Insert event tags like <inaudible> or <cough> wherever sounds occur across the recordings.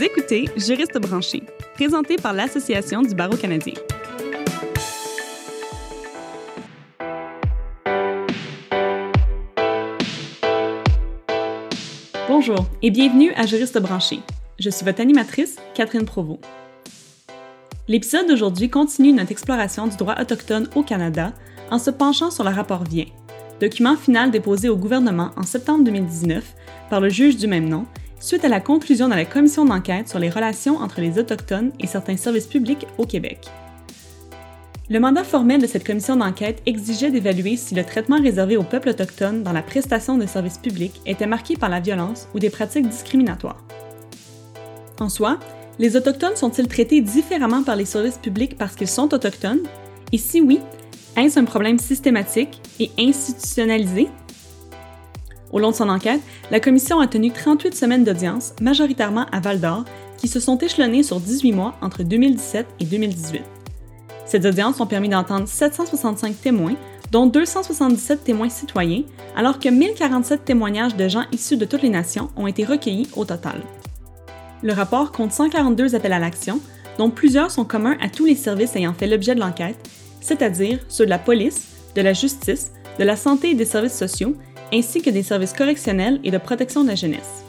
Vous écoutez Juriste branché, présenté par l'Association du barreau canadien. Bonjour et bienvenue à Juriste branché. Je suis votre animatrice, Catherine Provost. L'épisode d'aujourd'hui continue notre exploration du droit autochtone au Canada en se penchant sur le rapport Vient, document final déposé au gouvernement en septembre 2019 par le juge du même nom, suite à la conclusion de la commission d'enquête sur les relations entre les Autochtones et certains services publics au Québec. Le mandat formel de cette commission d'enquête exigeait d'évaluer si le traitement réservé aux peuples autochtones dans la prestation de services publics était marqué par la violence ou des pratiques discriminatoires. En soi, les Autochtones sont-ils traités différemment par les services publics parce qu'ils sont autochtones? Et si oui, est-ce un problème systématique et institutionnalisé? Au long de son enquête, la commission a tenu 38 semaines d'audience, majoritairement à Val-d'Or, qui se sont échelonnées sur 18 mois entre 2017 et 2018. Ces audiences ont permis d'entendre 765 témoins, dont 277 témoins citoyens, alors que 1047 témoignages de gens issus de toutes les nations ont été recueillis au total. Le rapport compte 142 appels à l'action, dont plusieurs sont communs à tous les services ayant fait l'objet de l'enquête, c'est-à-dire ceux de la police, de la justice, de la santé et des services sociaux, ainsi que des services correctionnels et de protection de la jeunesse.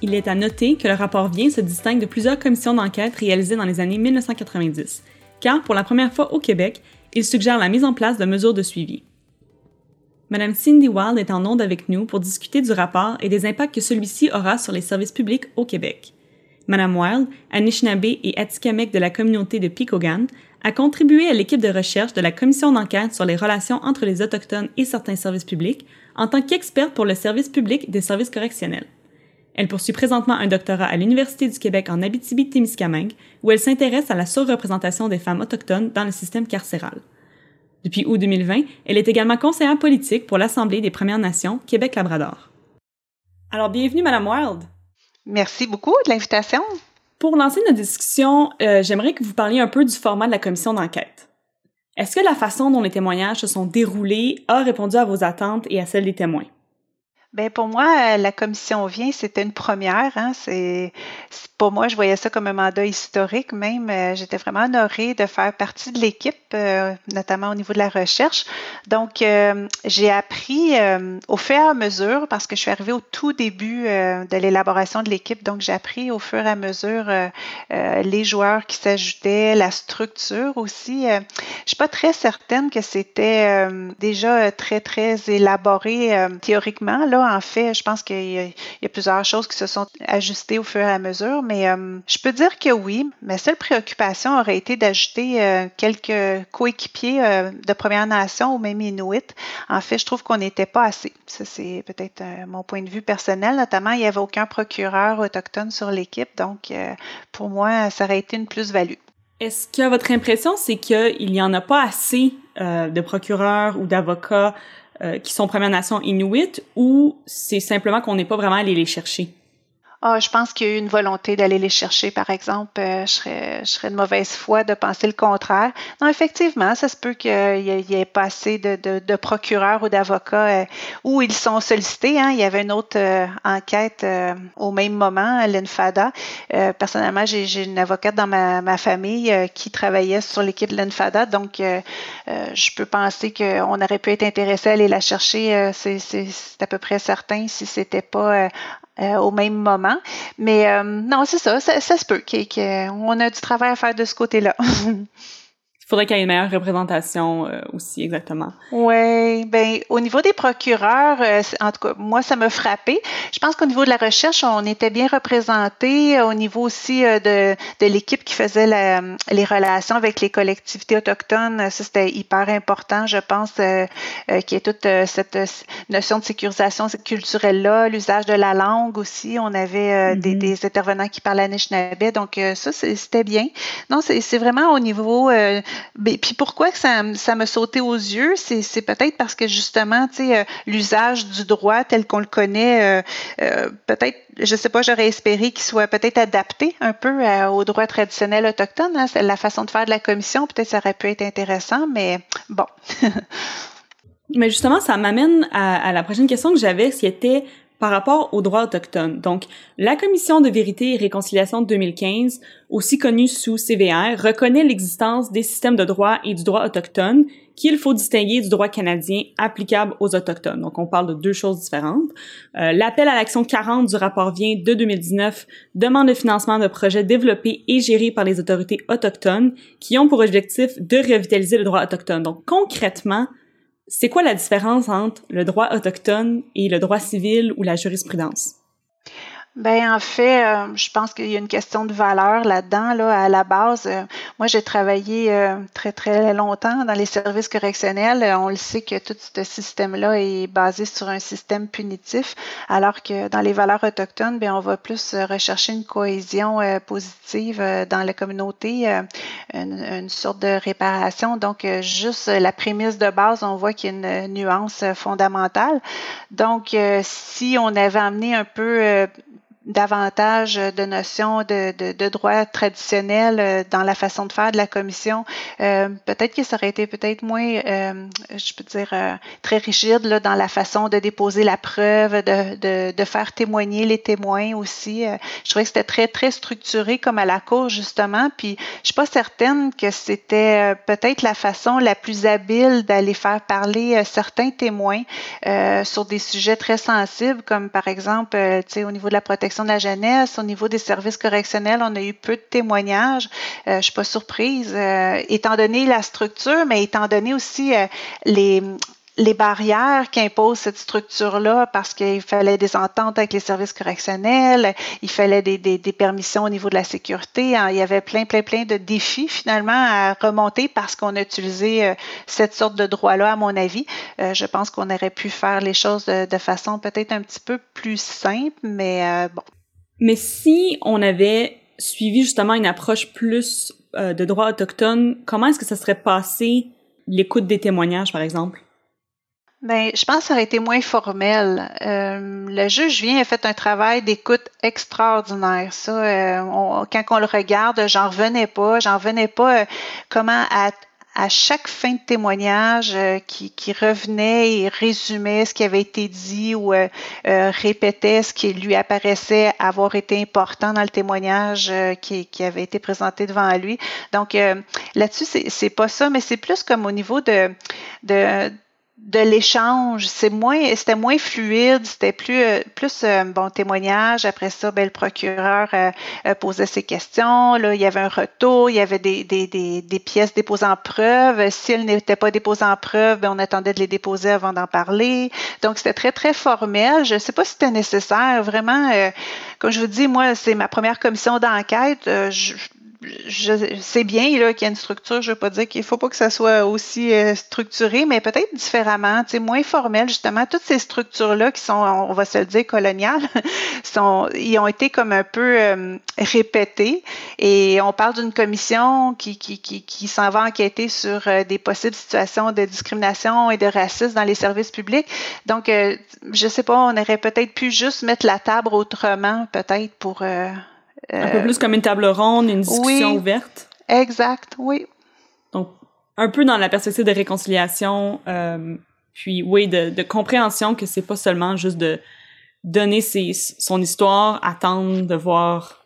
Il est à noter que le rapport Vient se distingue de plusieurs commissions d'enquête réalisées dans les années 1990, car pour la première fois au Québec, il suggère la mise en place de mesures de suivi. Madame Cindy Wild est en onde avec nous pour discuter du rapport et des impacts que celui-ci aura sur les services publics au Québec. Madame Wild, Anishinaabe et Atikamekw de la communauté de Picogan, a contribué à l'équipe de recherche de la commission d'enquête sur les relations entre les Autochtones et certains services publics en tant qu'experte pour le service public des services correctionnels. Elle poursuit présentement un doctorat à l'Université du Québec en Abitibi-Témiscamingue, où elle s'intéresse à la surreprésentation des femmes autochtones dans le système carcéral. Depuis août 2020, elle est également conseillère politique pour l'Assemblée des Premières Nations Québec-Labrador. Alors, bienvenue, Madame Wild. Merci beaucoup de l'invitation. Pour lancer notre discussion, euh, j'aimerais que vous parliez un peu du format de la commission d'enquête. Est-ce que la façon dont les témoignages se sont déroulés a répondu à vos attentes et à celles des témoins? Ben pour moi, euh, la commission vient, c'était une première. Hein, c'est pour moi, je voyais ça comme un mandat historique. Même, euh, j'étais vraiment honorée de faire partie de l'équipe, euh, notamment au niveau de la recherche. Donc, j'ai appris au fur et à mesure, parce que je suis arrivée au tout début de l'élaboration de l'équipe. Donc, j'ai appris au fur et à mesure les joueurs qui s'ajoutaient, la structure aussi. je suis pas très certaine que c'était déjà très très élaboré théoriquement là en fait, je pense qu'il y, a plusieurs choses qui se sont ajustées au fur et à mesure, mais euh, je peux dire que oui. Ma seule préoccupation aurait été d'ajouter euh, quelques coéquipiers euh, de Première Nation ou même Inuit. En fait, je trouve qu'on n'était pas assez. Ça, c'est peut-être mon point de vue personnel. Notamment, il n'y avait aucun procureur autochtone sur l'équipe, donc pour moi, ça aurait été une plus-value. Est-ce que votre impression, c'est qu'il n'y en a pas assez de procureurs ou d'avocats euh, qui sont Premières Nations Inuit ou c'est simplement qu'on n'est pas vraiment allé les chercher? Ah, je pense qu'il y a eu une volonté d'aller les chercher, par exemple. Euh, je, serais, je serais de mauvaise foi de penser le contraire. Non, effectivement, ça se peut qu'il y, ait pas assez de, de, procureurs ou d'avocats euh, où ils sont sollicités. Hein. Il y avait une autre euh, enquête au même moment l'INFADA. personnellement, j'ai une avocate dans ma, ma famille qui travaillait sur l'équipe de l'INFADA, donc je peux penser qu'on aurait pu être intéressé à aller la chercher. C'est à peu près certain si c'était pas euh, au même moment. Mais euh, non, c'est ça, ça, se peut qu'on a du travail à faire de ce côté-là. <laughs> faudrait qu'il y ait une meilleure représentation euh, aussi, exactement. Oui, ben au niveau des procureurs, euh, en tout cas, moi, ça m'a frappé. Je pense qu'au niveau de la recherche, on était bien représentés. Au niveau aussi euh, de, de l'équipe qui faisait la, les relations avec les collectivités autochtones, ça, c'était hyper important, je pense, euh, qu'il y ait toute cette notion de sécurisation culturelle-là, l'usage de la langue aussi. On avait des, mm-hmm. des, intervenants qui parlaient Anishinaabe, donc ça, c'était bien. Non, c'est vraiment au niveau ben, puis pourquoi ça, ça me sautait aux yeux, c'est peut-être parce que justement, tu sais, euh, l'usage du droit tel qu'on le connaît, euh, euh, peut-être, je sais pas, j'aurais espéré qu'il soit peut-être adapté un peu au droit traditionnel autochtone. Hein, la façon de faire de la commission, peut-être ça aurait pu être intéressant, mais bon. <laughs> mais justement, ça m'amène à, à, la prochaine question que j'avais, qui était par rapport aux droits autochtones. Donc, la Commission de vérité et réconciliation de 2015, aussi connue sous CVR, reconnaît l'existence des systèmes de droit et du droit autochtone qu'il faut distinguer du droit canadien applicable aux Autochtones. Donc, on parle de deux choses différentes. Euh, L'appel à l'action 40 du rapport vient de 2019 demande le financement de projets développés et gérés par les autorités autochtones qui ont pour objectif de revitaliser le droit autochtone. Donc, concrètement, c'est quoi la différence entre le droit autochtone et le droit civil ou la jurisprudence? Ben en fait, euh, je pense qu'il y a une question de valeur là-dedans. Là, à la base, euh, moi j'ai travaillé euh, très très longtemps dans les services correctionnels. on le sait que tout ce système-là est basé sur un système punitif, alors que dans les valeurs autochtones, ben on va plus rechercher une cohésion positive dans la communauté, une, une, sorte de réparation. Donc juste la prémisse de base, on voit qu'il y a une nuance fondamentale. Donc si on avait amené un peu davantage de notions de, de, de droit traditionnel euh, dans la façon de faire de la commission. Euh, peut-être que ça aurait été peut-être moins, euh, je peux dire, très rigide là, dans la façon de déposer la preuve, de, de, de faire témoigner les témoins aussi. je trouvais que c'était très, très structuré comme à la cour, justement. Puis je suis pas certaine que c'était peut-être la façon la plus habile d'aller faire parler certains témoins sur des sujets très sensibles, comme par exemple, tu sais, au niveau de la protection de la jeunesse, au niveau des services correctionnels, on a eu peu de témoignages. Euh, je suis pas surprise, euh, étant donné la structure, mais étant donné aussi euh, les les barrières qu'impose cette structure-là parce qu'il fallait des ententes avec les services correctionnels, il fallait des, des, des, permissions au niveau de la sécurité. Hein. Il y avait plein, plein, plein de défis finalement à remonter parce qu'on a utilisé euh, cette sorte de droit-là, à mon avis. Euh, je pense qu'on aurait pu faire les choses de, de façon peut-être un petit peu plus simple, mais euh, bon. Mais si on avait suivi justement une approche plus de droit autochtone, comment est-ce que ça serait passé l'écoute des témoignages, par exemple? Bien, je pense que ça aurait été moins formel. Euh, le juge vient a fait un travail d'écoute extraordinaire. Ça, euh, quand on le regarde, j'en revenais pas. J'en revenais pas euh, comment à, à chaque fin de témoignage qui, qui, revenait et résumait ce qui avait été dit ou répétait ce qui lui apparaissait avoir été important dans le témoignage qui, qui, avait été présenté devant lui. Donc là-dessus, c'est pas ça, mais c'est plus comme au niveau de, de de l'échange, c'est moins, c'était moins fluide, c'était plus, euh, plus euh, bon témoignage. Après ça, ben, le procureur euh, posait ses questions. Là, il y avait un retour, il y avait des, des, des, pièces déposées en preuve. Si elles n'étaient pas déposées en preuve, ben, on attendait de les déposer avant d'en parler. Donc, c'était très, très formel. Je ne sais pas si c'était nécessaire. Vraiment, comme je vous dis, moi, c'est ma première commission d'enquête. je, je sais bien là qu'il y a une structure. Je veux pas dire qu'il faut pas que ça soit aussi euh, structuré, mais peut-être différemment, moins formel justement. Toutes ces structures là qui sont, on va se le dire, coloniales, <laughs> sont, ils ont été comme un peu euh, répétées. Et on parle d'une commission qui qui qui, qui s'en va enquêter sur euh, des possibles situations de discrimination et de racisme dans les services publics. Donc, je sais pas, on aurait peut-être pu juste mettre la table autrement, peut-être pour un peu plus comme une table ronde, une discussion ouverte. Exact, oui. Donc, un peu dans la perspective de réconciliation, euh, puis oui, de, de compréhension que c'est pas seulement juste de donner ses, son histoire, attendre de voir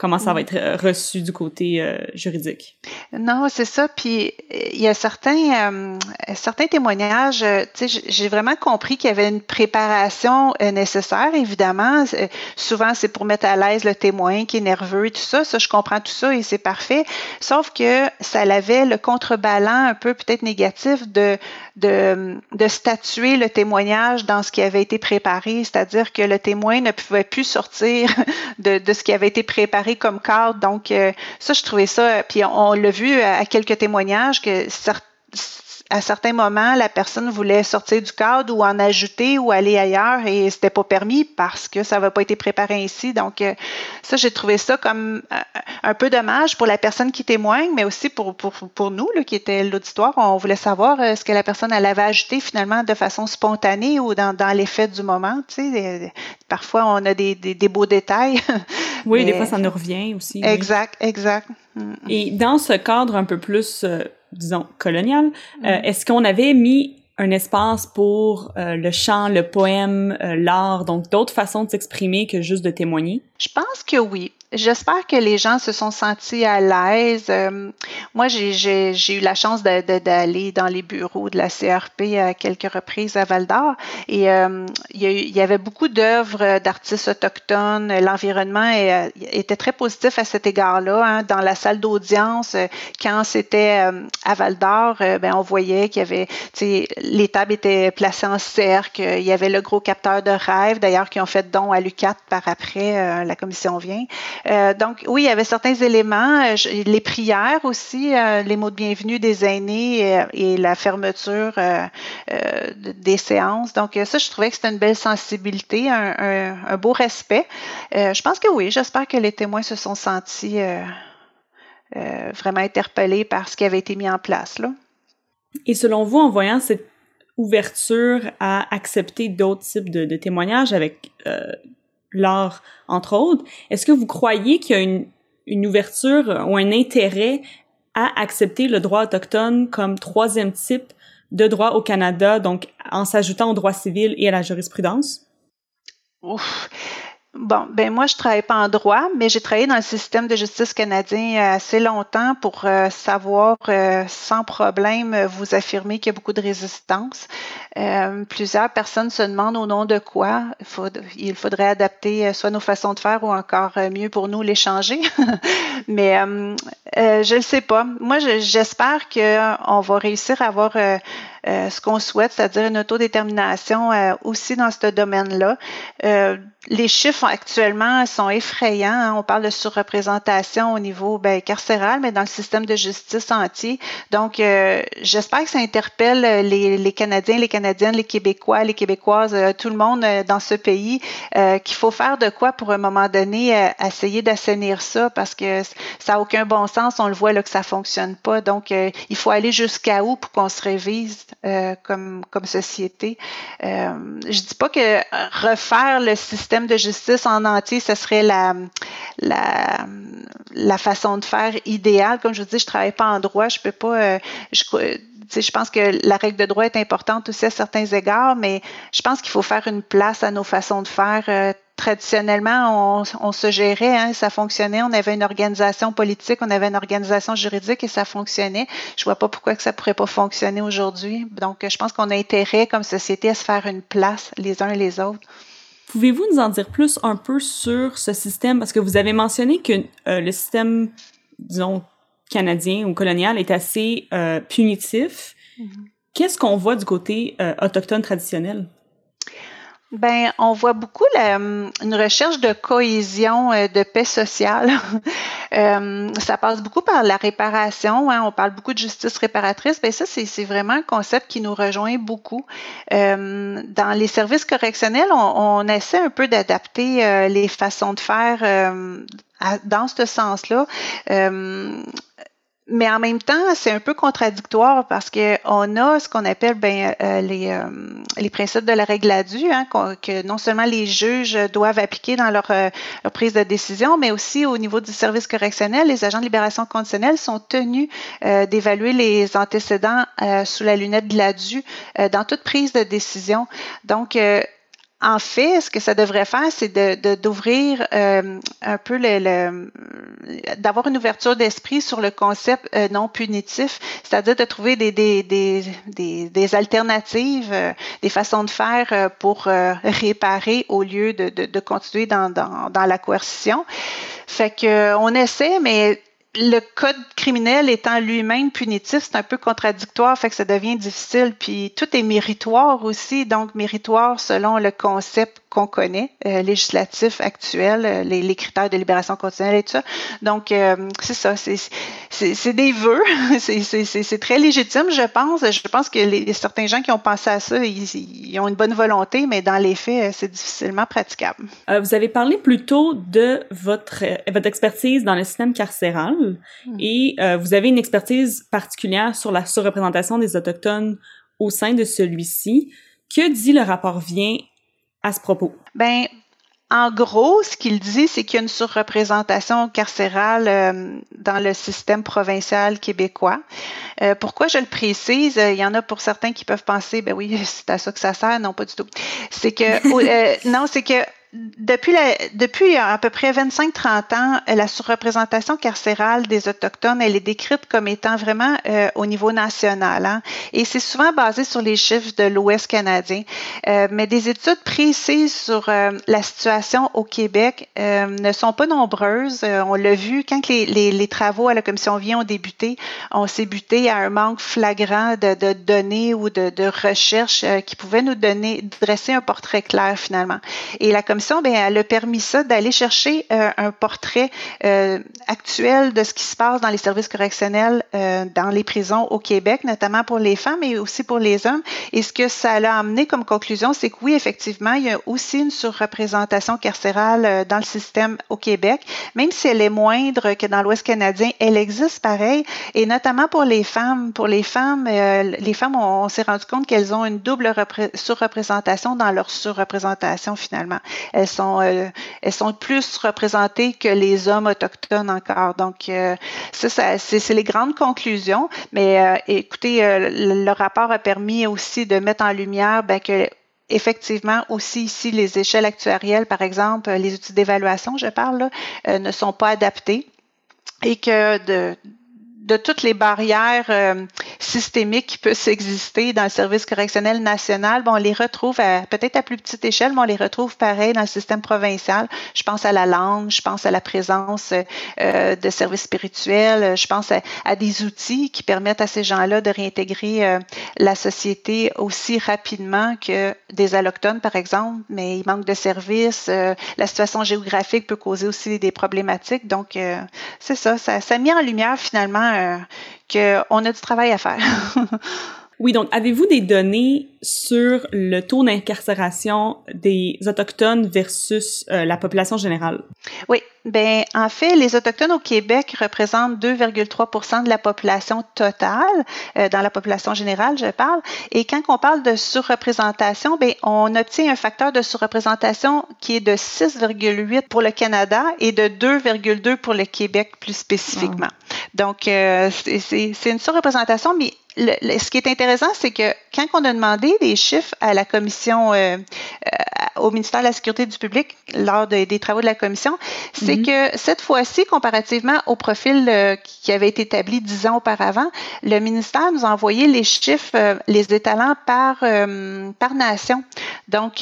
comment ça va être euh, reçu du côté euh, juridique? Non, c'est ça. Puis il y a certains, euh, certains témoignages, tu sais, j'ai vraiment compris qu'il y avait une préparation nécessaire, évidemment. souvent, c'est pour mettre à l'aise le témoin qui est nerveux et tout ça. Ça, je comprends tout ça et c'est parfait. Sauf que ça avait le contrebalan un peu peut-être négatif de, de, de statuer le témoignage dans ce qui avait été préparé, c'est-à-dire que le témoin ne pouvait plus sortir <laughs> de, de ce qui avait été préparé comme cadre. Donc, euh, ça, je trouvais ça. Puis on, l'a vu à, quelques témoignages que à certains moments, la personne voulait sortir du cadre ou en ajouter ou aller ailleurs et c'était pas permis parce que ça n'avait pas été préparé ainsi. Donc, euh, ça, j'ai trouvé ça comme euh, un peu dommage pour la personne qui témoigne, mais aussi pour, pour, pour nous, là, qui était l'auditoire. On voulait savoir ce que la personne elle avait ajouté finalement de façon spontanée ou dans, dans l'effet du moment. Tu sais, parfois, on a des, des, des beaux détails. Oui, des fois, ça nous revient aussi. Exact, exact. Et dans ce cadre un peu plus, euh, disons, colonial, mm. euh, est-ce qu'on avait mis un espace pour euh, le chant, le poème, l'art, donc d'autres façons de s'exprimer que juste de témoigner? Je pense que oui. J'espère que les gens se sont sentis à l'aise. Euh, moi, j'ai eu la chance d'aller dans les bureaux de la CRP à quelques reprises à Val d'Or et euh, il, y avait beaucoup d'œuvres d'artistes autochtones. L'environnement était très positif à cet égard-là. Hein. Dans la salle d'audience, quand c'était euh, à Val d'Or, ben, on voyait qu'il y avait, les tables étaient placées en cercle. Il y avait le gros capteur de rêve, d'ailleurs, qui ont fait don à l'UCAT par après, la commission vient. Euh, donc, oui, il y avait certains éléments, euh, les prières aussi, euh, les mots de bienvenue des aînés et, la fermeture des séances. Donc, ça, je trouvais que c'était une belle sensibilité, un, beau respect. je pense que oui, j'espère que les témoins se sont sentis vraiment interpellés par ce qui avait été mis en place. Là. Et selon vous, en voyant cette ouverture à accepter d'autres types de, témoignages avec l'art, entre autres. Est-ce que vous croyez qu'il y a une, une ouverture ou un intérêt à accepter le droit autochtone comme troisième type de droit au Canada, donc en s'ajoutant au droit civil et à la jurisprudence? Bon, ben moi, je travaille pas en droit, mais j'ai travaillé dans le système de justice canadien euh, assez longtemps pour euh, savoir euh, sans problème vous affirmer qu'il y a beaucoup de résistance. plusieurs personnes se demandent au nom de quoi il, faudrait adapter soit nos façons de faire ou encore mieux pour nous les changer. <laughs> mais je ne sais pas. Moi, j'espère qu'on va réussir à avoir euh, ce qu'on souhaite, c'est-à-dire une autodétermination euh, aussi dans ce domaine-là. Euh, les chiffres actuellement sont effrayants. Hein. On parle de surreprésentation au niveau ben, carcéral, mais dans le système de justice entier. Donc, j'espère que ça interpelle les, les, Canadiens, les Canadiennes, les Québécois, les Québécoises, tout le monde dans ce pays, qu'il faut faire de quoi pour un moment donné essayer d'assainir ça parce que ça n'a aucun bon sens. On le voit là que ça fonctionne pas. Donc, il faut aller jusqu'à où pour qu'on se révise? Euh, comme, société. Euh, je dis pas que refaire le système de justice en entier, ce serait la, la, façon de faire idéale. Comme je vous dis, je travaille pas en droit, je peux pas. Euh, je, je pense que la règle de droit est importante aussi à certains égards, mais je pense qu'il faut faire une place à nos façons de faire. Traditionnellement, on, se gérait, hein, ça fonctionnait. On avait une organisation politique, on avait une organisation juridique et ça fonctionnait. Je vois pas pourquoi que ça pourrait pas fonctionner aujourd'hui. Donc, je pense qu'on a intérêt comme société à se faire une place les uns et les autres. Pouvez-vous nous en dire plus un peu sur ce système? Parce que vous avez mentionné que euh, le système, disons, canadien ou colonial est assez euh, punitif. Mm-hmm. Qu'est-ce qu'on voit du côté euh, autochtone traditionnel? Ben, on voit beaucoup la, une recherche de cohésion, euh, de paix sociale. <laughs> ça passe beaucoup par la réparation. Hein. On parle beaucoup de justice réparatrice. Ben ça, c'est vraiment un concept qui nous rejoint beaucoup. dans les services correctionnels, on, on essaie un peu d'adapter les façons de faire dans ce sens-là mais en même temps, c'est un peu contradictoire parce que on a ce qu'on appelle ben, euh, les, euh, les principes de la règle à due, hein, que non seulement les juges doivent appliquer dans leur, euh, leur, prise de décision, mais aussi au niveau du service correctionnel, les agents de libération conditionnelle sont tenus d'évaluer les antécédents sous la lunette de l'ADU dans toute prise de décision. Donc, en fait, ce que ça devrait faire, c'est de, d'ouvrir euh, un peu le, d'avoir une ouverture d'esprit sur le concept euh, non punitif, c'est-à-dire de trouver des, des, des, des, alternatives, euh, des façons de faire pour réparer au lieu de, de, de continuer dans, dans, dans la coercition. Fait que on essaie, mais le code criminel étant lui-même punitif, c'est un peu contradictoire, fait que ça devient difficile. Puis tout est méritoire aussi, donc méritoire selon le concept qu'on connaît, euh, législatif actuel, euh, les, les, critères de libération continue et tout ça. Donc, euh, c'est ça, c'est des vœux, <laughs> c'est très légitime, je pense. Je pense que les, certains gens qui ont pensé à ça, ils, ont une bonne volonté, mais dans les faits, c'est difficilement praticable. vous avez parlé plutôt de votre, votre expertise dans le système carcéral hmm. et vous avez une expertise particulière sur la surreprésentation des Autochtones au sein de celui-ci. Que dit le rapport Vient à ce propos? Ben, en gros, ce qu'il dit, c'est qu'il y a une surreprésentation carcérale euh, dans le système provincial québécois. Euh, pourquoi je le précise? Il y en a pour certains qui peuvent penser, ben oui, <laughs> c'est à ça que ça sert. Non, pas du tout. C'est que, <laughs> euh, non, c'est que depuis, la, depuis à peu près 25-30 ans, la surreprésentation carcérale des Autochtones, elle est décrite comme étant vraiment euh, au niveau national. Hein, et c'est souvent basé sur les chiffres de l'Ouest canadien. Euh, mais des études précises sur euh, la situation au Québec euh, ne sont pas nombreuses. Euh, on l'a vu quand les, les, les, travaux à la Commission Vient ont débuté, on s'est buté à un manque flagrant de, de données ou de, de recherches qui pouvaient nous donner, dresser un portrait clair finalement. Ben, elle a permis ça d'aller chercher euh, un portrait euh, actuel de ce qui se passe dans les services correctionnels, euh, dans les prisons au Québec, notamment pour les femmes et aussi pour les hommes. Et ce que ça a amené comme conclusion, c'est que oui, effectivement, il y a aussi une surreprésentation carcérale dans le système au Québec, même si elle est moindre que dans l'Ouest canadien, elle existe pareil. Et notamment pour les femmes, pour les femmes, les femmes, on, on s'est rendu compte qu'elles ont une double surreprésentation dans leur surreprésentation finalement elles sont, euh, elles sont plus représentées que les hommes autochtones encore. Donc, euh, ça, c'est les grandes conclusions. Mais euh, écoutez, le, rapport a permis aussi de mettre en lumière ben, que effectivement aussi ici les échelles actuarielles, par exemple, les outils d'évaluation, je parle, là, ne sont pas adaptés et que de, de toutes les barrières euh, systémiques qui peuvent exister dans le service correctionnel national, bon, on les retrouve peut-être à plus petite échelle, mais on les retrouve pareil dans le système provincial. Je pense à la langue, je pense à la présence euh, de services spirituels, je pense à, des outils qui permettent à ces gens-là de réintégrer euh, la société aussi rapidement que des allochtones, par exemple, mais il manque de services. la situation géographique peut causer aussi des problématiques. Donc, c'est ça, ça, ça a mis en lumière finalement qu'on a du travail à faire. <laughs> oui, donc avez-vous des données sur le taux d'incarcération des Autochtones versus euh, la population générale? Oui, ben en fait, les Autochtones au Québec représentent 2,3% de la population totale, euh, dans la population générale, je parle. Et quand on parle de surreprésentation, ben on obtient un facteur de surreprésentation qui est de 6,8 pour le Canada et de 2,2 pour le Québec plus spécifiquement. Donc, euh, c'est une surreprésentation, mais le, ce qui est intéressant, c'est que quand on a demandé des chiffres à la commission, euh, euh, au ministère de la Sécurité du public lors de, des travaux de la commission, c'est mm -hmm. que cette fois-ci, comparativement au profil euh, qui avait été établi dix ans auparavant, le ministère nous a envoyé les chiffres, euh, les étalants par, par nation. Donc,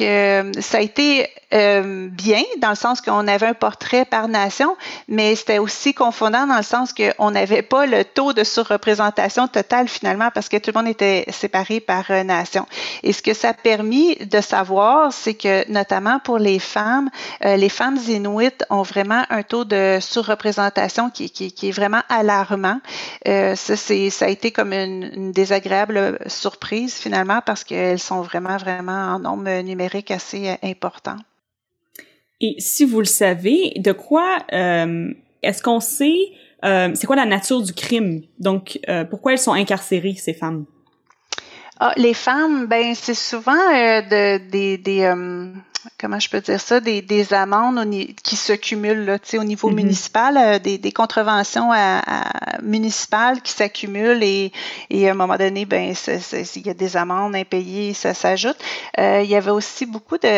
ça a été bien dans le sens qu'on avait un portrait par nation, mais c'était aussi confondant dans le sens qu'on n'avait pas le taux de surreprésentation totale finalement parce que tout le monde était séparé par nation. Et ce que ça a permis de savoir, c'est que notamment pour les femmes, euh, les femmes inuites ont vraiment un taux de surreprésentation qui, qui, est vraiment alarmant. Euh, ça, ça a été comme une, désagréable surprise finalement parce qu'elles sont vraiment, vraiment en nombre numérique assez euh, important. Et si vous le savez, de quoi est-ce qu'on sait, c'est quoi la nature du crime? Donc, pourquoi elles sont incarcérées, ces femmes? Ah, les femmes, ben c'est souvent euh, de, des, des euh, comment je peux dire ça, des, des amendes qui se cumulent là, au niveau mm -hmm. municipal, euh, des, des contraventions à, à, municipales qui s'accumulent et, et à un moment donné, ben il y a des amendes impayées, ça s'ajoute. Il y avait aussi beaucoup de,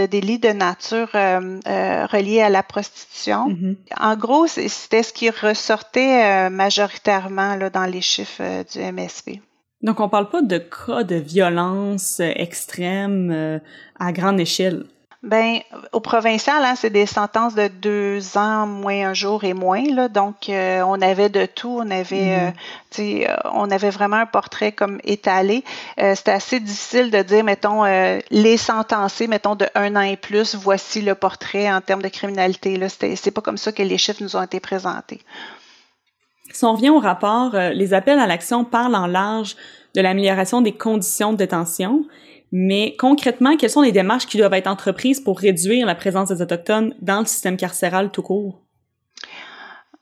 de délits de nature euh, reliés à la prostitution. Mm -hmm. En gros, c'était ce qui ressortait majoritairement là, dans les chiffres du MSP. Donc, on parle pas de cas de violence euh, extrême euh, à grande échelle. Ben, au provincial, hein, c'est des sentences de deux ans, moins un jour et moins. Là, donc, euh, on avait de tout. On avait, mm -hmm. euh, on avait vraiment un portrait comme étalé. Euh, C'était assez difficile de dire, mettons, les sentencés, mettons, de un an et plus, voici le portrait en termes de criminalité. C'est pas comme ça que les chiffres nous ont été présentés. Si on revient au rapport, euh, les appels à l'action parlent en large de l'amélioration des conditions de détention, mais concrètement, quelles sont les démarches qui doivent être entreprises pour réduire la présence des Autochtones dans le système carcéral tout court?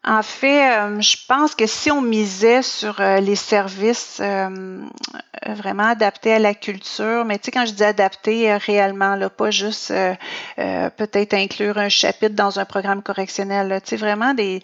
En fait, euh, je pense que si on misait sur euh, les services vraiment adaptés à la culture, mais tu sais, quand je dis adapté réellement, là, pas juste peut-être inclure un chapitre dans un programme correctionnel, tu sais, vraiment des,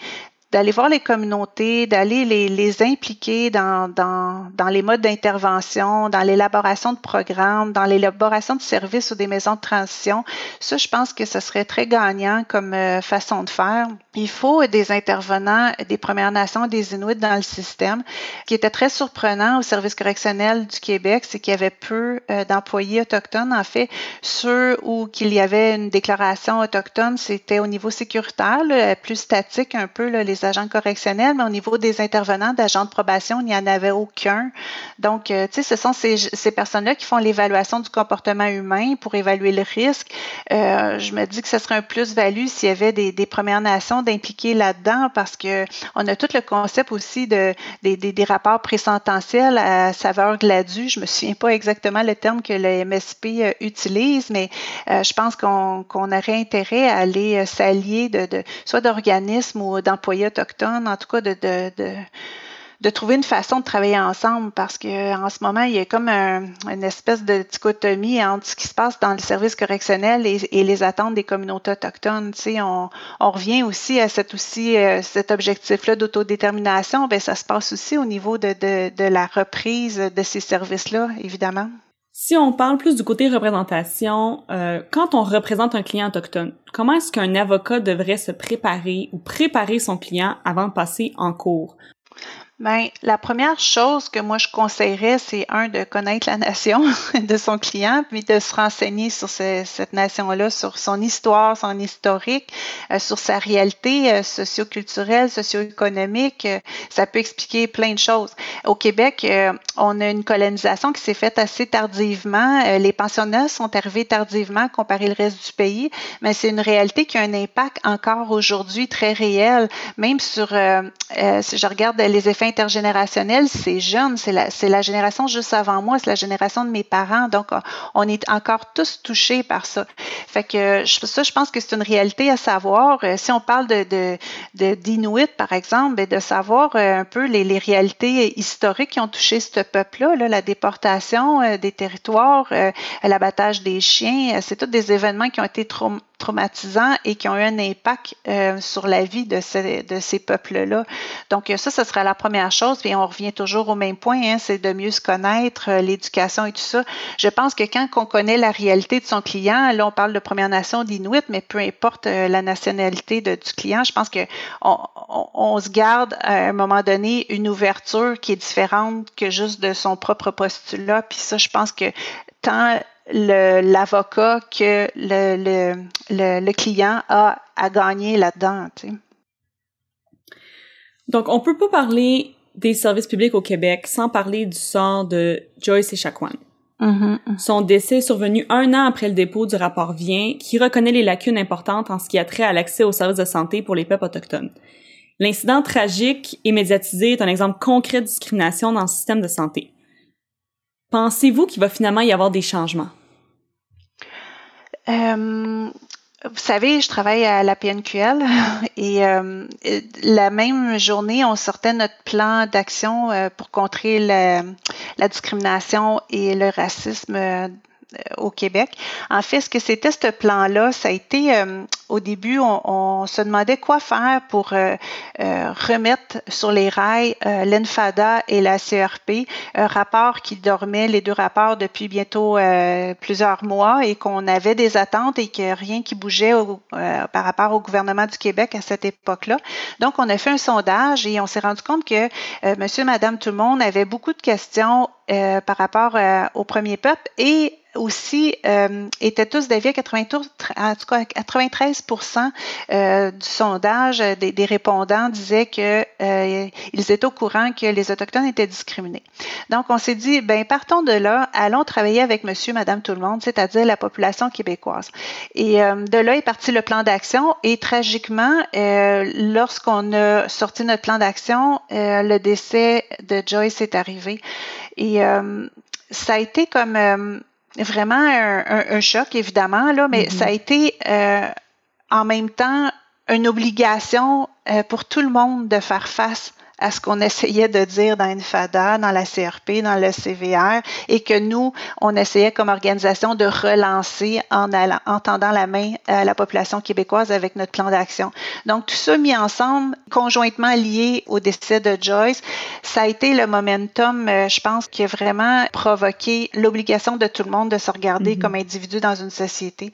d'aller voir les communautés, d'aller les, les, impliquer dans, dans, dans les modes d'intervention, dans l'élaboration de programmes, dans l'élaboration de services ou des maisons de transition. Ça, je pense que ce serait très gagnant comme euh, façon de faire. Il faut des intervenants des Premières Nations, des Inuits dans le système. Ce qui était très surprenant au service correctionnel du Québec, c'est qu'il y avait peu euh, d'employés autochtones. En fait, ceux où qu'il y avait une déclaration autochtone, c'était au niveau sécuritaire, plus statique un peu, là, les agents correctionnels, mais au niveau des intervenants, d'agents de probation, il n'y en avait aucun. Donc, euh, tu sais, ce sont ces, personnes-là qui font l'évaluation du comportement humain pour évaluer le risque. Euh, je me dis que ce serait un plus-value s'il y avait des, Premières Nations d'impliquer là-dedans parce que on a tout le concept aussi de, des, rapports présententiels à saveur gladue. Je me souviens pas exactement le terme que le MSP euh, utilise, mais je pense qu'on aurait intérêt à aller s'allier de, soit d'organismes ou d'employés autochtones, en tout cas de, trouver une façon de travailler ensemble parce que en ce moment, il y a comme un, une espèce de dichotomie entre ce qui se passe dans le service correctionnel et, les attentes des communautés autochtones. Tu on, on revient aussi à cet, aussi, euh, cet objectif-là d'autodétermination. Ben, ça se passe aussi au niveau de la reprise de ces services-là, évidemment. Si on parle plus du côté représentation, euh, quand on représente un client autochtone, comment est-ce qu'un avocat devrait se préparer ou préparer son client avant de passer en cours? Bien, la première chose que moi je conseillerais, c'est un de connaître la nation <laughs> de son client, puis de se renseigner sur ce, cette nation-là, sur son histoire, son historique, euh, sur sa réalité euh, socio-culturelle, socio-économique. Euh, ça peut expliquer plein de choses. Au Québec, euh, on a une colonisation qui s'est faite assez tardivement. Les pensionnats sont arrivés tardivement comparé au reste du pays, mais c'est une réalité qui a un impact encore aujourd'hui très réel, même sur, si je regarde les effets intergénérationnel, c'est jeune, c'est la, la génération juste avant moi, c'est la génération de mes parents. Donc, on est encore tous touchés par ça. Fait que ça, je pense que c'est une réalité à savoir. Euh, si on parle de, d'Inuit, par exemple, ben, de savoir euh, un peu les, réalités historiques qui ont touché ce peuple-là, là, la déportation euh, des territoires, l'abattage des chiens, c'est tous des événements qui ont été traumatisants et qui ont eu un impact euh, sur la vie de, ces, de ces peuples-là. Donc ça, ce sera la première chose. Puis on revient toujours au même point, hein, c'est de mieux se connaître, euh, l'éducation et tout ça. Je pense que quand on connaît la réalité de son client, là on parle de Première Nation, d'Inuit, mais peu importe euh, la nationalité de, du client, je pense que on, on, on, se garde à un moment donné une ouverture qui est différente que juste de son propre postulat. Puis ça, je pense que tant l'avocat que le, le, le, le, client a à gagner là-dedans. Tu sais. Donc, on peut pas parler des services publics au Québec sans parler du sort de Joyce Echaquan. Mm -hmm. Son décès est survenu un an après le dépôt du rapport Vient, qui reconnaît les lacunes importantes en ce qui a trait à l'accès aux services de santé pour les peuples autochtones. L'incident tragique et médiatisé est un exemple concret de discrimination dans le système de santé. Pensez-vous qu'il va finalement y avoir des changements? Euh, vous savez, je travaille à la PNQL <laughs> et euh, la même journée, on sortait notre plan d'action euh, pour contrer la, la, discrimination et le racisme au Québec. En fait, ce que c'était ce plan-là, ça a été euh, au début, on, on, se demandait quoi faire pour euh, euh, remettre sur les rails euh, l'ENFADA et la CRP, un rapport qui dormait, les deux rapports depuis bientôt euh, plusieurs mois et qu'on avait des attentes et que rien qui bougeait au, euh, par rapport au gouvernement du Québec à cette époque-là. Donc, on a fait un sondage et on s'est rendu compte que monsieur, madame, tout le monde avait beaucoup de questions par rapport au premier peuple et aussi euh, étaient tous d'avis à 93, en tout cas 93% euh, du sondage des, des, répondants disaient que euh, étaient au courant que les autochtones étaient discriminés. Donc on s'est dit ben partons de là, allons travailler avec monsieur madame tout le monde, c'est-à-dire la population québécoise. Et euh, de là est parti le plan d'action et tragiquement euh, lorsqu'on a sorti notre plan d'action, euh, le décès de Joyce est arrivé et ça a été comme vraiment un, un, un, choc, évidemment, là, mais mm -hmm. ça a été euh, en même temps une obligation pour tout le monde de faire face à ce qu'on essayait de dire dans une FADA, dans la CRP, dans le CVR, et que nous, on essayait comme organisation de relancer en, allant, en tendant la main à la population québécoise avec notre plan d'action. Donc, tout ça mis ensemble, conjointement lié au décès de Joyce, ça a été le momentum, euh, je pense, qui a vraiment provoqué l'obligation de tout le monde de se regarder mm-hmm. comme individu dans une société.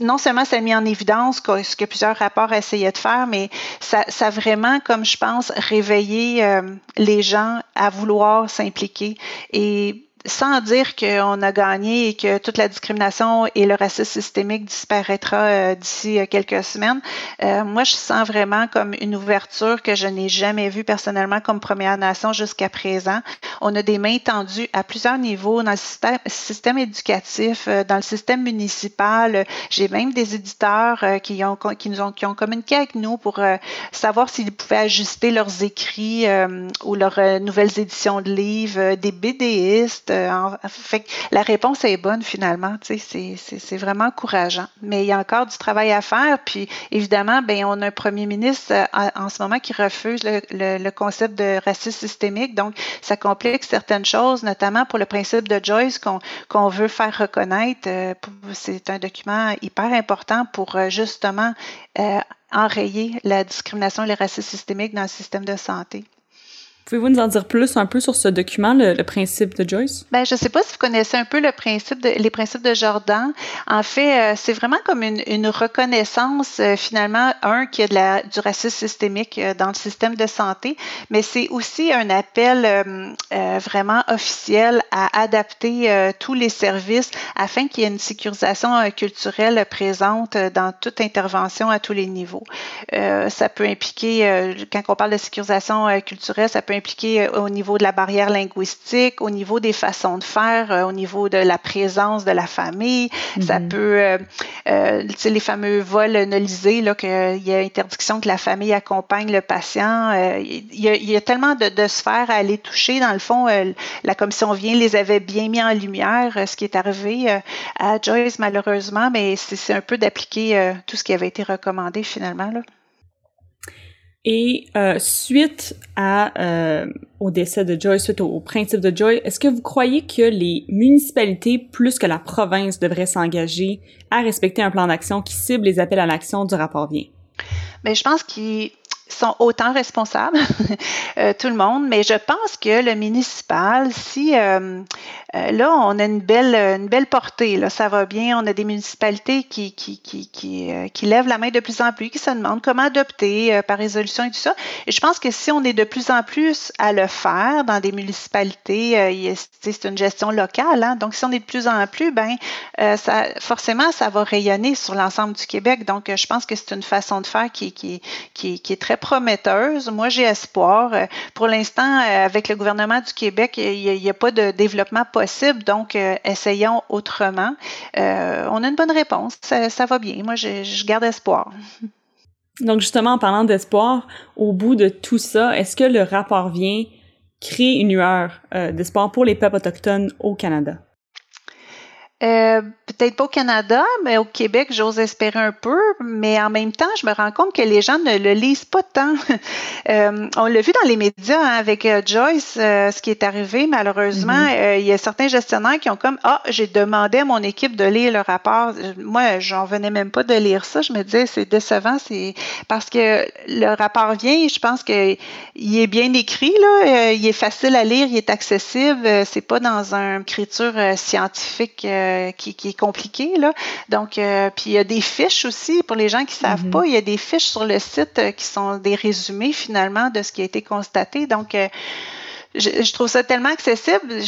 Non seulement ça a mis en évidence ce que plusieurs rapports essayaient de faire, mais ça, ça a vraiment, comme je pense, réveillé euh, les gens à vouloir s'impliquer. Et sans dire qu'on a gagné et que toute la discrimination et le racisme systémique disparaîtra euh, d'ici euh, quelques semaines, euh, moi, je sens vraiment comme une ouverture que je n'ai jamais vue personnellement comme Première Nation jusqu'à présent. On a des mains tendues à plusieurs niveaux dans le système, éducatif, dans le système municipal. J'ai même des éditeurs qui, ont, nous qui ont communiqué avec nous pour savoir s'ils pouvaient ajuster leurs écrits ou leurs nouvelles éditions de livres, des BDistes, euh, la réponse est bonne finalement. C'est vraiment encourageant. Mais il y a encore du travail à faire. Puis évidemment, ben, on a un premier ministre euh, en, ce moment qui refuse le, concept de racisme systémique. Donc, ça complique certaines choses, notamment pour le principe de Joyce qu'on veut faire reconnaître. Euh, c'est un document hyper important pour justement enrayer la discrimination et le racisme systémique dans le système de santé. Pouvez-vous nous en dire plus un peu sur ce document, le, principe de Joyce? Ben, je ne sais pas si vous connaissez un peu le principe de, les principes de Jordan. En fait, euh, c'est vraiment comme une, une reconnaissance, euh, finalement, un, qui a de la, du racisme systémique euh, dans le système de santé, mais c'est aussi un appel vraiment officiel à adapter tous les services afin qu'il y ait une sécurisation culturelle présente dans toute intervention à tous les niveaux. ça peut impliquer, quand on parle de sécurisation culturelle, ça peut impliquer euh, au niveau de la barrière linguistique, au niveau des façons de faire, euh, au niveau de la présence de la famille. Ça mhm. peut, euh, euh, les fameux vols nolisés, là, qu'il y a interdiction que la famille accompagne le patient. il, y a, il, y a, tellement de, de, sphères à aller toucher. Dans le fond, la commission vient les avait bien mis en lumière, ce qui est arrivé à Joyce malheureusement, mais c'est un peu d'appliquer tout ce qui avait été recommandé finalement. Là. Et euh, suite à, euh, au décès de Joy, suite au, principe de Joy, est-ce que vous croyez que les municipalités, plus que la province, devraient s'engager à respecter un plan d'action qui cible les appels à l'action du rapport Vient? Mais je pense qu'ils sont autant responsables, <laughs> euh, tout le monde, mais je pense que le municipal, si euh, euh, là, on a une belle, une belle portée, là, ça va bien, on a des municipalités qui, qui, qui, qui, qui lèvent la main de plus en plus, qui se demandent comment adopter par résolution et tout ça. Et je pense que si on est de plus en plus à le faire dans des municipalités, c'est une gestion locale, hein, donc si on est de plus en plus, ben, ça, forcément, ça va rayonner sur l'ensemble du Québec. Donc, je pense que c'est une façon de faire qui, qui, qui, qui est très prometteuse. Moi, j'ai espoir. Euh, pour l'instant, euh, avec le gouvernement du Québec, il n'y a, pas de développement possible, donc euh, essayons autrement. on a une bonne réponse. Ça, va bien. Moi, je, garde espoir. Donc, justement, en parlant d'espoir, au bout de tout ça, est-ce que le rapport vient créer une lueur d'espoir pour les peuples autochtones au Canada? Euh, peut-être pas au Canada, mais au Québec, j'ose espérer un peu. Mais en même temps, je me rends compte que les gens ne le lisent pas tant. <laughs> euh, on l'a vu dans les médias hein, avec euh, Joyce, euh, ce qui est arrivé. Malheureusement, mm-hmm. il y a certains gestionnaires qui ont comme ah, j'ai demandé à mon équipe de lire le rapport. Moi, j'en venais même pas de lire ça. Je me disais c'est décevant, c'est parce que le rapport vient. Je pense que il est bien écrit là, il est facile à lire, il est accessible. C'est pas dans une écriture scientifique euh, qui, est compliqué. Là. Donc, euh, puis il y a des fiches aussi pour les gens qui ne savent mm-hmm. pas. Il y a des fiches sur le site euh, qui sont des résumés finalement de ce qui a été constaté. Donc, je, trouve ça tellement accessible.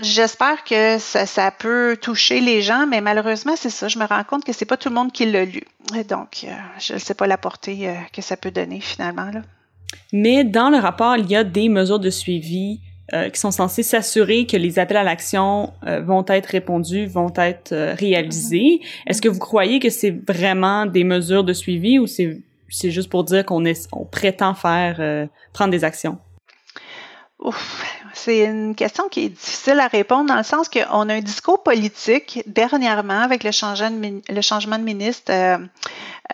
J'espère que ça, peut toucher les gens, mais malheureusement, c'est ça. Je me rends compte que c'est pas tout le monde qui l'a lu. donc, je ne sais pas la portée que ça peut donner finalement. Là. Mais dans le rapport, il y a des mesures de suivi euh, qui sont censés s'assurer que les appels à l'action euh, vont être répondus, vont être euh, réalisés. Est-ce que vous croyez que c'est vraiment des mesures de suivi ou c'est c'est juste pour dire qu'on est on prétend faire prendre des actions? Ouf, c'est une question qui est difficile à répondre dans le sens qu'on a un discours politique dernièrement avec le changement de, ministre euh,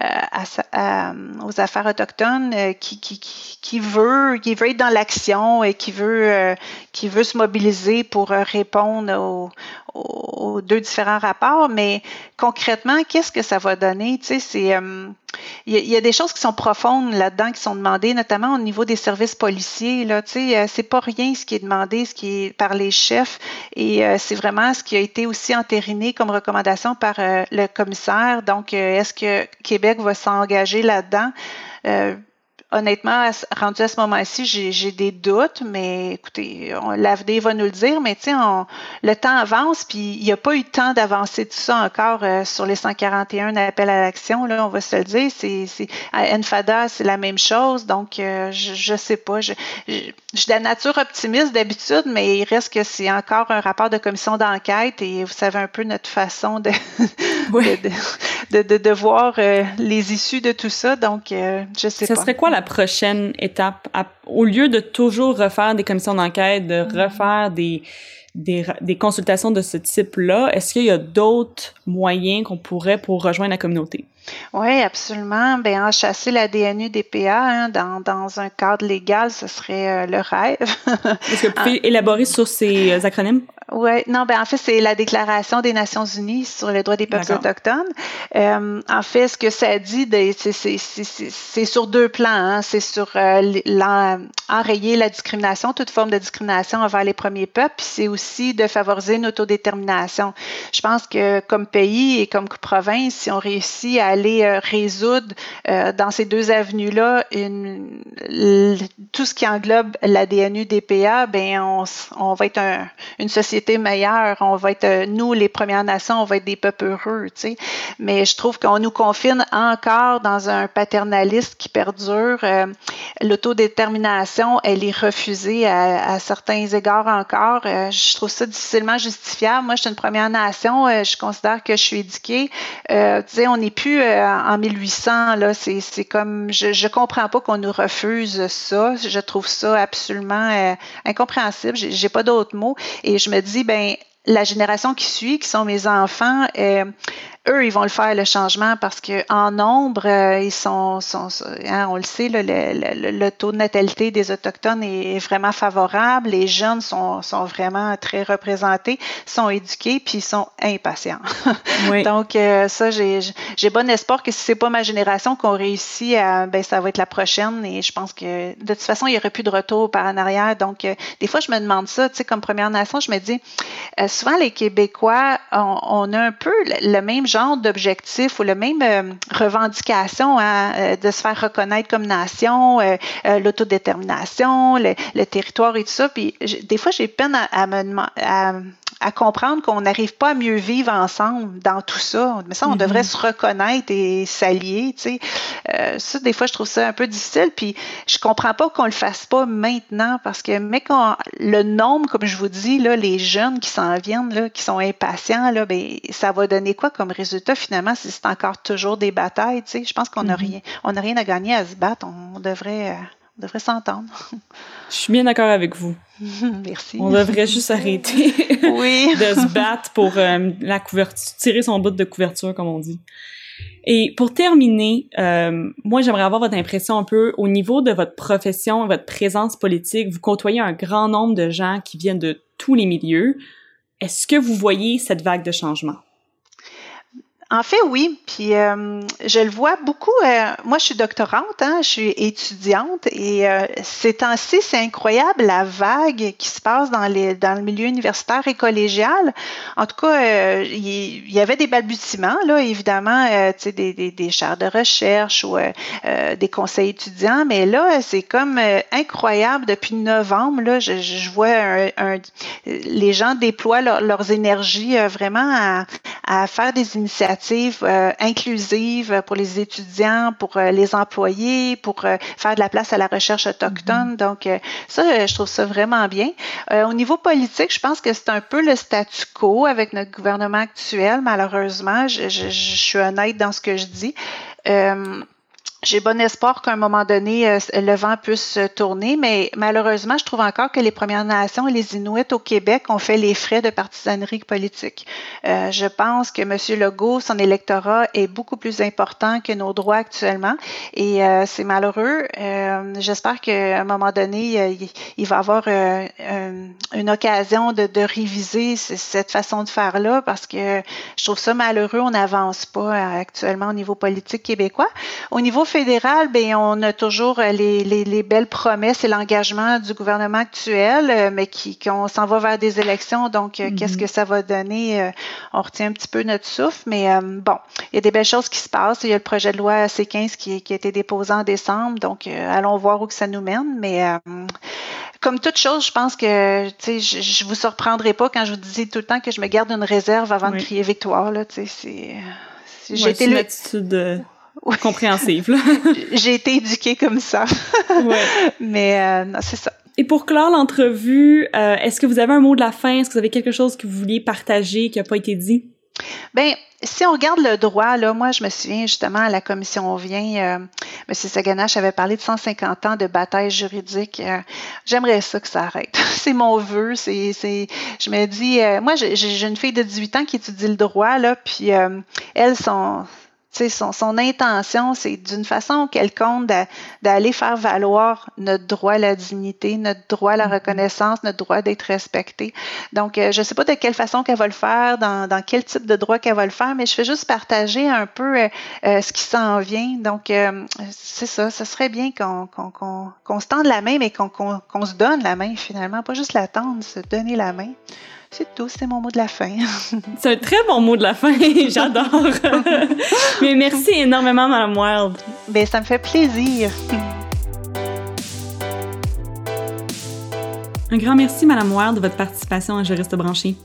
à, aux affaires autochtones qui, qui, qui, veut qui veut être dans l'action et qui veut qui veut se mobiliser pour répondre aux, aux deux différents rapports, mais concrètement, qu'est-ce que ça va donner? Tu sais, c'est euh, il y, a des choses qui sont profondes là-dedans qui sont demandées, notamment au niveau des services policiers. Là, tu sais, euh, c'est pas rien ce qui est demandé, ce qui est par les chefs, et euh, c'est vraiment ce qui a été aussi entériné comme recommandation par le commissaire. Donc, est-ce que Québec va s'engager là-dedans? Honnêtement, rendu à ce moment-ci, j'ai des doutes, mais écoutez, l'avenir va nous le dire, mais tu sais, le temps avance, puis il n'y a pas eu le temps d'avancer tout ça encore euh, sur les 141 appels à l'action, là, on va se le dire. C'est, à NFADA, c'est la même chose, donc euh, je, ne sais pas. Je, je, suis de la nature optimiste d'habitude, mais il reste que c'est encore un rapport de commission d'enquête et vous savez un peu notre façon de, de, de, de, voir euh, les issues de tout ça, donc je sais pas. Ça serait quoi la prochaine étape? au lieu de toujours refaire des commissions d'enquête, de mm-hmm. refaire des, des, des, consultations de ce type-là, est-ce qu'il y a d'autres moyens qu'on pourrait pour rejoindre la communauté? Oui, absolument. Bien, en chasser la DNU DPA hein, dans, dans, un cadre légal, ce serait euh, le rêve. Est-ce que vous pouvez <laughs> élaborer sur ces euh, acronymes? Oui, non, ben en fait, c'est la Déclaration des Nations Unies sur les droits des peuples autochtones. Euh, en fait, ce que ça dit, ben, c'est sur deux plans. Hein. C'est sur euh, enrayer la discrimination, toute forme de discrimination envers les premiers peuples, puis c'est aussi de favoriser une autodétermination. Je pense que comme pays et comme province, si on réussit à aller euh, résoudre euh, dans ces deux avenues-là tout ce qui englobe la DNU-DPA, ben on, on va être une société meilleure, on va être, euh, nous, les Premières Nations, on va être des peuples heureux, tu sais. Mais je trouve qu'on nous confine encore dans un paternalisme qui perdure. L'autodétermination, elle est refusée à, certains égards encore. je trouve ça difficilement justifiable. Moi, je suis une Première Nation, je considère que je suis éduquée. tu sais, on n'est plus euh, en 1800. Là, c'est, comme, je, je comprends pas qu'on nous refuse ça. Je trouve ça absolument euh, incompréhensible. J'ai pas d'autres mots. Et je me dis, ben, la génération qui suit, qui sont mes enfants, euh, eux, ils vont le faire, le changement, parce qu'en nombre, euh, ils sont, sont hein, on le sait, le, le, le, taux de natalité des Autochtones est vraiment favorable. Les jeunes sont, sont vraiment très représentés, sont éduqués, puis ils sont impatients. <laughs> Oui. Donc, euh, ça, j'ai bon espoir que si c'est pas ma génération qu'on réussit, à, ben, ça va être la prochaine. Et je pense que de toute façon, il n'y aurait plus de retour par en arrière. Donc, euh, des fois, je me demande ça, tu sais, comme Première Nation, je me dis, souvent, les Québécois, on, on, a un peu le même genre d'objectif ou la même euh, revendication hein, euh, de se faire reconnaître comme nation, euh, l'autodétermination, le, le, territoire et tout ça. Puis des fois, j'ai peine à, à me à, à comprendre qu'on n'arrive pas à mieux vivre ensemble dans tout ça. Mais ça, on devrait mm-hmm. se reconnaître et s'allier. Tu sais. Euh, ça, des fois, je trouve ça un peu difficile. Puis je comprends pas qu'on le fasse pas maintenant parce que, mais quand le nombre, comme je vous dis, là, les jeunes qui s'en viennent, là, qui sont impatients, là, ben, ça va donner quoi comme résultat finalement si c'est encore toujours des batailles? Tu sais. Je pense qu'on n'a mm-hmm. rien, on rien à gagner à se battre. On devrait. Euh, on devrait s'entendre. Je suis bien d'accord avec vous. <laughs> Merci. On devrait juste arrêter <laughs> oui. de se battre pour euh, la couverture, tirer son bout de couverture, comme on dit. Et pour terminer, euh, moi j'aimerais avoir votre impression un peu au niveau de votre profession, votre présence politique. Vous côtoyez un grand nombre de gens qui viennent de tous les milieux. Est-ce que vous voyez cette vague de changement? En fait, oui. Puis euh, je le vois beaucoup. Euh, moi, je suis doctorante, hein, je suis étudiante et euh, ces temps-ci, c'est incroyable la vague qui se passe dans, les, dans le milieu universitaire et collégial. En tout cas, il y, avait des balbutiements, là, évidemment, des, des, des de recherche ou des conseils étudiants, mais là, c'est comme incroyable depuis novembre. Là, je, vois les gens déploient leurs énergies vraiment à faire des initiatives euh, inclusive pour les étudiants, pour euh, les employés, pour euh, faire de la place à la recherche autochtone. Mm-hmm. Donc, ça, je trouve ça vraiment bien. au niveau politique, je pense que c'est un peu le statu quo avec notre gouvernement actuel, malheureusement. Je, je, je suis honnête dans ce que je dis j'ai bon espoir qu'à un moment donné, euh, le vent puisse tourner, mais malheureusement, je trouve encore que les Premières Nations et les Inuits au Québec ont fait les frais de partisanerie politique. Euh, je pense que M. Legault, son électorat est beaucoup plus important que nos droits actuellement et euh, c'est malheureux. Euh, J'espère qu'à un moment donné, il, il va avoir euh, une occasion de, de, réviser cette façon de faire-là parce que je trouve ça malheureux. On n'avance pas actuellement au niveau politique québécois. Au niveau fédéral, ben on a toujours euh, les, les, les belles promesses et l'engagement du gouvernement actuel, euh, mais qui qu'on s'en va vers des élections. Donc, euh, qu'est-ce mm-hmm. que ça va donner On retient un petit peu notre souffle, mais bon, il y a des belles choses qui se passent. Il y a le projet de loi C15 qui, qui a été déposé en décembre. Donc, allons voir où que ça nous mène. Mais comme toute chose, je pense que je, je vous surprendrai pas quand je vous dis tout le temps que je me garde une réserve avant de crier victoire. Là, c'est, j'ai été une attitude compréhensible. <laughs> J'ai été éduquée comme ça. ouais. Mais euh, c'est ça. Et pour clore l'entrevue, euh, est-ce que vous avez un mot de la fin? Est-ce que vous avez quelque chose que vous vouliez partager qui n'a pas été dit? Ben, si on regarde le droit, là, moi, je me souviens justement à la commission On vient, euh, M. Saganache avait parlé de 150 ans de bataille juridique. Euh, J'aimerais ça que ça arrête. <laughs> c'est mon vœu. C'est, c'est, je me dis, euh, moi, j'ai une fille de 18 ans qui étudie le droit, là, puis euh, elle, son, son, son intention, c'est d'une façon quelconque d'aller faire valoir notre droit à la dignité, notre droit à la mm-hmm. reconnaissance, notre droit d'être respecté. Donc, euh, je ne sais pas de quelle façon qu'elle va le faire, dans, dans, quel type de droit qu'elle va le faire, mais je fais juste partager un peu euh, euh, ce qui s'en vient. Donc, c'est ça, ce serait bien qu'on se tende la main, mais qu'on se donne la main finalement, pas juste la tendre, se donner la main. C'est tout, c'est mon mot de la fin. <laughs> c'est un très bon mot de la fin, <laughs> j'adore. <laughs> Mais merci énormément, Madame Wild. Ben, ça me fait plaisir. Un grand merci, Madame Wild, de votre participation à Juriste branché.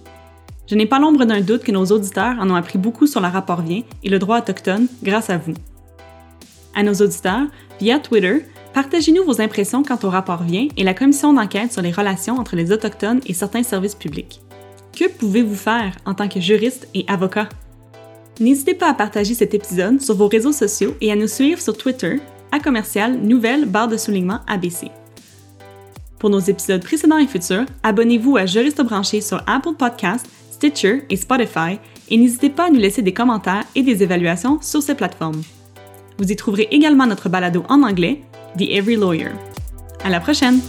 Je n'ai pas l'ombre d'un doute que nos auditeurs en ont appris beaucoup sur le rapport Vient et le droit autochtone grâce à vous. À nos auditeurs, via Twitter, partagez-nous vos impressions quant au rapport Vient et la commission d'enquête sur les relations entre les Autochtones et certains services publics. Que pouvez-vous faire en tant que juriste et avocat? N'hésitez pas à partager cet épisode sur vos réseaux sociaux et à nous suivre sur Twitter à commercial nouvelle barre de soulignement ABC. Pour nos épisodes précédents et futurs, abonnez-vous à Juriste branché sur Apple Podcasts, Stitcher et Spotify et n'hésitez pas à nous laisser des commentaires et des évaluations sur ces plateformes. Vous y trouverez également notre balado en anglais, The Every Lawyer. À la prochaine!